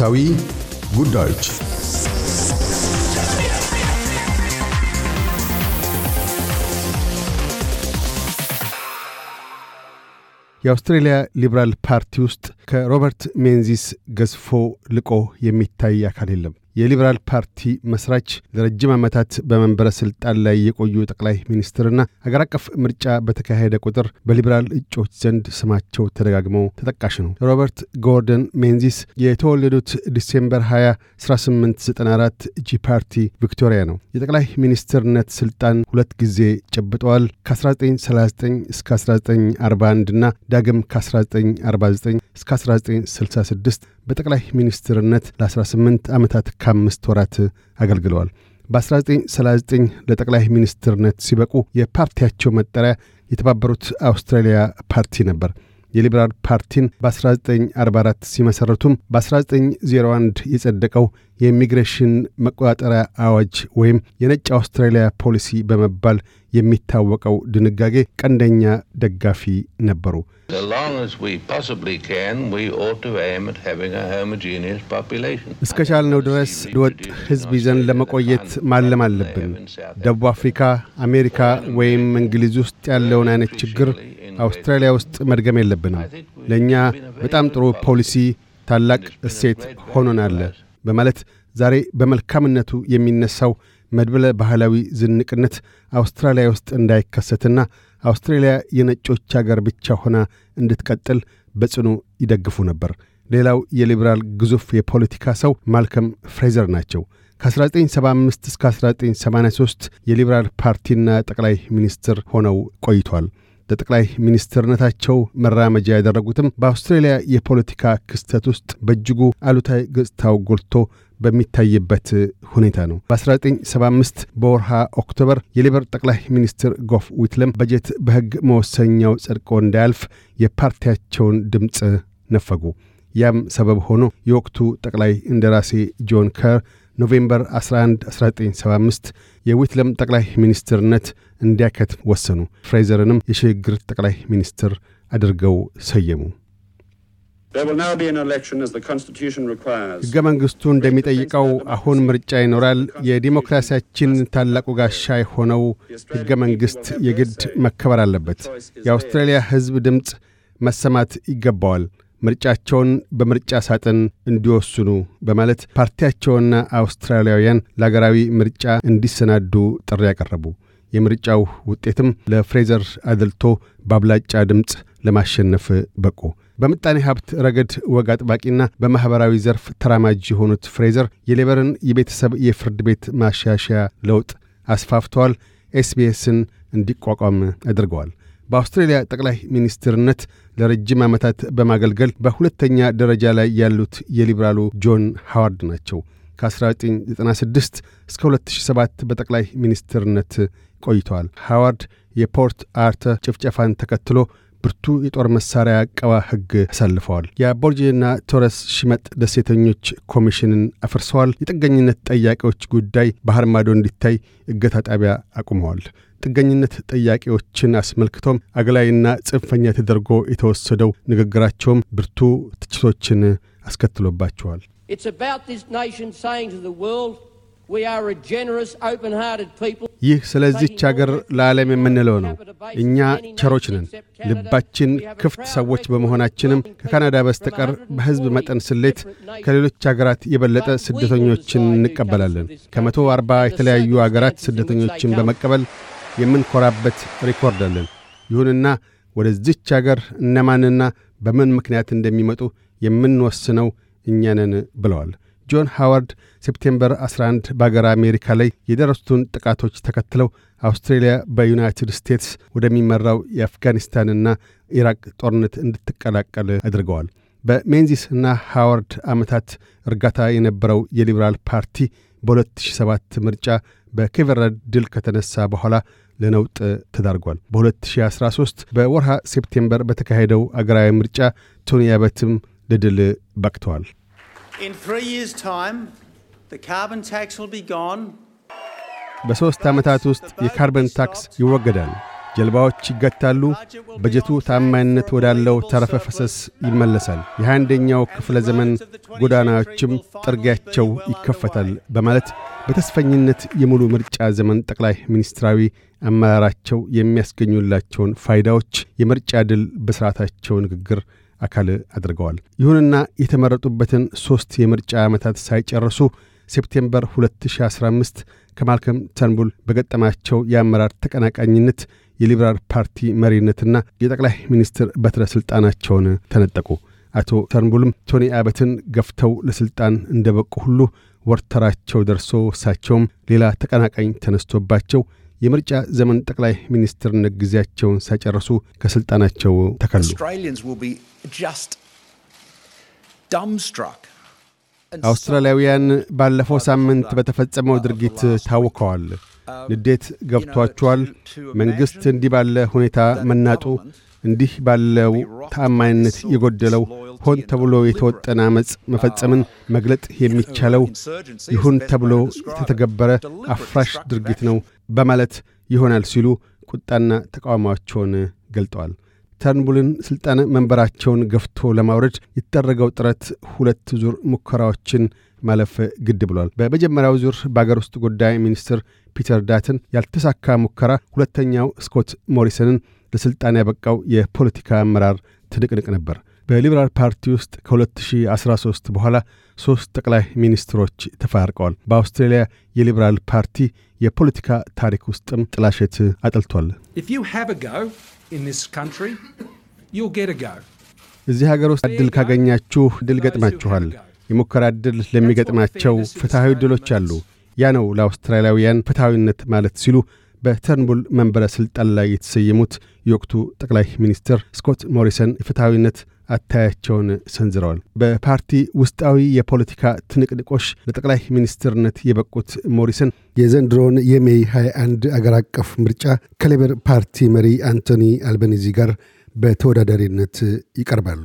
ወቅታዊ ጉዳዮች የአውስትሬልያ ሊበራል ፓርቲ ውስጥ ከሮበርት ሜንዚስ ገዝፎ ልቆ የሚታይ አካል የለም። የሊበራል ፓርቲ መስራች ለረጅም ዓመታት በመንበረ ሥልጣን ላይ የቆዩ ጠቅላይ ሚኒስትርና አገር አቀፍ ምርጫ በተካሄደ ቁጥር በሊበራል እጩዎች ዘንድ ስማቸው ተደጋግመው ተጠቃሽ ነው። ሮበርት ጎርደን ሜንዚስ የተወለዱት December 20 1894 ጀፓሪት ቪክቶሪያ ነው። የጠቅላይ ሚኒስትርነት ሥልጣን ሁለት ጊዜ ጨብጠዋል። ከ1939 እስከ 1941 እና ዳግም ከ1949 እስከ 1966 በጠቅላይ ሚኒስትርነት ለ18 ዓመታት ከአምስት ወራት አገልግለዋል። በ1939 ለጠቅላይ ሚኒስትርነት ሲበቁ የፓርቲያቸው መጠሪያ የተባበሩት አውስትራሊያ ፓርቲ ነበር። የሊበራል ፓርቲን በ1944 ሲመሠረቱም በ1901 የጸደቀው የኢሚግሬሽን መቆጣጠሪያ አዋጅ ወይም የነጭ አውስትራሊያ ፖሊሲ በመባል የሚታወቀው ድንጋጌ ቀንደኛ ደጋፊ ነበሩ። እስከቻልነው ድረስ ወጥ ሕዝብ ይዘን ለመቆየት ማለም አለብን። ደቡብ አፍሪካ፣ አሜሪካ ወይም እንግሊዝ ውስጥ ያለውን አይነት ችግር አውስትራሊያ ውስጥ መድገም የለብንም። ለእኛ በጣም ጥሩ ፖሊሲ፣ ታላቅ እሴት ሆኖናል በማለት ዛሬ በመልካምነቱ የሚነሳው መድብለ ባህላዊ ዝንቅነት አውስትራሊያ ውስጥ እንዳይከሰትና አውስትሬልያ የነጮች አገር ብቻ ሆና እንድትቀጥል በጽኑ ይደግፉ ነበር። ሌላው የሊበራል ግዙፍ የፖለቲካ ሰው ማልከም ፍሬዘር ናቸው። ከ1975 እስከ 1983 የሊበራል ፓርቲና ጠቅላይ ሚኒስትር ሆነው ቆይቷል። ለጠቅላይ ሚኒስትርነታቸው መራመጃ ያደረጉትም በአውስትሬልያ የፖለቲካ ክስተት ውስጥ በእጅጉ አሉታዊ ገጽታው ጎልቶ በሚታይበት ሁኔታ ነው። በ1975 በወርሃ October የሌበር ጠቅላይ ሚኒስትር ጎፍ ዊትለም በጀት በሕግ መወሰኛው ጸድቆ እንዳያልፍ የፓርቲያቸውን ድምፅ ነፈጉ። ያም ሰበብ ሆኖ የወቅቱ ጠቅላይ እንደራሴ ጆን ከር ኖቬምበር 11 1975 የዊትለም ጠቅላይ ሚኒስትርነት እንዲያከትም ወሰኑ። ፍሬዘርንም የሽግግር ጠቅላይ ሚኒስትር አድርገው ሰየሙ። ሕገ መንግሥቱ እንደሚጠይቀው አሁን ምርጫ ይኖራል። የዲሞክራሲያችን ታላቁ ጋሻ የሆነው ሕገ መንግሥት የግድ መከበር አለበት። የአውስትራሊያ ሕዝብ ድምፅ መሰማት ይገባዋል። ምርጫቸውን በምርጫ ሳጥን እንዲወስኑ በማለት ፓርቲያቸውና አውስትራሊያውያን ለአገራዊ ምርጫ እንዲሰናዱ ጥሪ ያቀረቡ። የምርጫው ውጤትም ለፍሬዘር አድልቶ በአብላጫ ድምፅ ለማሸነፍ በቁ። በምጣኔ ሀብት ረገድ ወግ አጥባቂና በማኅበራዊ ዘርፍ ተራማጅ የሆኑት ፍሬዘር የሌበርን የቤተሰብ የፍርድ ቤት ማሻሻያ ለውጥ አስፋፍተዋል። ኤስቢኤስን እንዲቋቋም አድርገዋል። በአውስትሬልያ ጠቅላይ ሚኒስትርነት ለረጅም ዓመታት በማገልገል በሁለተኛ ደረጃ ላይ ያሉት የሊበራሉ ጆን ሃዋርድ ናቸው። ከ1996 እስከ 2007 በጠቅላይ ሚኒስትርነት ቆይተዋል። ሃዋርድ የፖርት አርተር ጭፍጨፋን ተከትሎ ብርቱ የጦር መሣሪያ ዕቀባ ሕግ አሳልፈዋል። የአቦርጂንና ቶረስ ሰርጥ ደሴተኞች ኮሚሽንን አፍርሰዋል። የጥገኝነት ጠያቂዎች ጉዳይ ባህር ማዶ እንዲታይ እገታ ጣቢያ አቁመዋል። ጥገኝነት ጠያቂዎችን አስመልክቶም አግላይና ጽንፈኛ ተደርጎ የተወሰደው ንግግራቸውም ብርቱ ትችቶችን አስከትሎባቸዋል። ይህ ስለዚች አገር ለዓለም የምንለው ነው። እኛ ቸሮች ነን። ልባችን ክፍት ሰዎች በመሆናችንም ከካናዳ በስተቀር በሕዝብ መጠን ስሌት ከሌሎች አገራት የበለጠ ስደተኞችን እንቀበላለን። ከመቶ አርባ የተለያዩ አገራት ስደተኞችን በመቀበል የምንኮራበት ሪኮርድ አለን። ይሁንና ወደዚች አገር እነማንና በምን ምክንያት እንደሚመጡ የምንወስነው እኛ ነን ብለዋል። ጆን ሃዋርድ ሴፕቴምበር 11 በአገር አሜሪካ ላይ የደረሱትን ጥቃቶች ተከትለው አውስትሬልያ በዩናይትድ ስቴትስ ወደሚመራው የአፍጋኒስታንና ኢራቅ ጦርነት እንድትቀላቀል አድርገዋል። በሜንዚስና ሃዋርድ ዓመታት እርጋታ የነበረው የሊበራል ፓርቲ በ2007 ምርጫ በኬቨን ረድ ድል ከተነሳ በኋላ ለነውጥ ተዳርጓል። በ2013 በወርሃ ሴፕቴምበር በተካሄደው አገራዊ ምርጫ ቶኒ አበትም ለድል በቅተዋል። በሦስት ዓመታት ውስጥ የካርበን ታክስ ይወገዳል። ጀልባዎች ይገታሉ፣ በጀቱ ታማኝነት ወዳለው ተረፈ ፈሰስ ይመለሳል፣ የሃያ ክፍለ ዘመን ጎዳናዎችም ጥርጊያቸው ይከፈታል በማለት በተስፈኝነት የሙሉ ምርጫ ዘመን ጠቅላይ ሚኒስትራዊ አመራራቸው የሚያስገኙላቸውን ፋይዳዎች የምርጫ ድል ብሥራታቸው ንግግር አካል አድርገዋል። ይሁንና የተመረጡበትን ሦስት የምርጫ ዓመታት ሳይጨርሱ ሴፕቴምበር 2015 ከማልከም ተርንቡል በገጠማቸው የአመራር ተቀናቃኝነት የሊበራል ፓርቲ መሪነትና የጠቅላይ ሚኒስትር በትረ ሥልጣናቸውን ተነጠቁ። አቶ ተርንቡልም ቶኒ አበትን ገፍተው ለሥልጣን እንደበቁ ሁሉ ወር ተራቸው ደርሶ እሳቸውም ሌላ ተቀናቃኝ ተነስቶባቸው የምርጫ ዘመን ጠቅላይ ሚኒስትርነት ጊዜያቸውን ሳይጨርሱ ከሥልጣናቸው ተከሉ። አውስትራሊያውያን ባለፈው ሳምንት በተፈጸመው ድርጊት ታውከዋል። ንዴት ገብቷቸዋል። መንግሥት እንዲህ ባለ ሁኔታ መናጡ እንዲህ ባለው ተአማኝነት የጎደለው ሆን ተብሎ የተወጠነ ዓመፅ መፈጸምን መግለጥ የሚቻለው ይሁን ተብሎ የተተገበረ አፍራሽ ድርጊት ነው በማለት ይሆናል ሲሉ ቁጣና ተቃውሟቸውን ገልጠዋል። ተርንቡልን ሥልጣን መንበራቸውን ገፍቶ ለማውረድ የተደረገው ጥረት ሁለት ዙር ሙከራዎችን ማለፍ ግድ ብሏል። በመጀመሪያው ዙር በአገር ውስጥ ጉዳይ ሚኒስትር ፒተር ዳትን ያልተሳካ ሙከራ፣ ሁለተኛው ስኮት ሞሪሰንን ለሥልጣን ያበቃው የፖለቲካ አመራር ትንቅንቅ ነበር። በሊበራል ፓርቲ ውስጥ ከ2013 በኋላ ሦስት ጠቅላይ ሚኒስትሮች ተፈራርቀዋል። በአውስትሬልያ የሊበራል ፓርቲ የፖለቲካ ታሪክ ውስጥም ጥላሸት አጥልቷል። እዚህ ሀገር ውስጥ ዕድል ካገኛችሁ ዕድል ገጥማችኋል። የሙከራ ዕድል ለሚገጥማቸው ፍትሐዊ ዕድሎች አሉ። ያ ነው ለአውስትራሊያውያን ፍትሐዊነት ማለት ሲሉ በተርንቡል መንበረ ሥልጣን ላይ የተሰየሙት የወቅቱ ጠቅላይ ሚኒስትር ስኮት ሞሪሰን የፍትሐዊነት አታያቸውን ሰንዝረዋል። በፓርቲ ውስጣዊ የፖለቲካ ትንቅንቆሽ ለጠቅላይ ሚኒስትርነት የበቁት ሞሪሰን የዘንድሮውን የሜይ 21 አገር አቀፍ ምርጫ ከሌበር ፓርቲ መሪ አንቶኒ አልበኒዚ ጋር በተወዳዳሪነት ይቀርባሉ።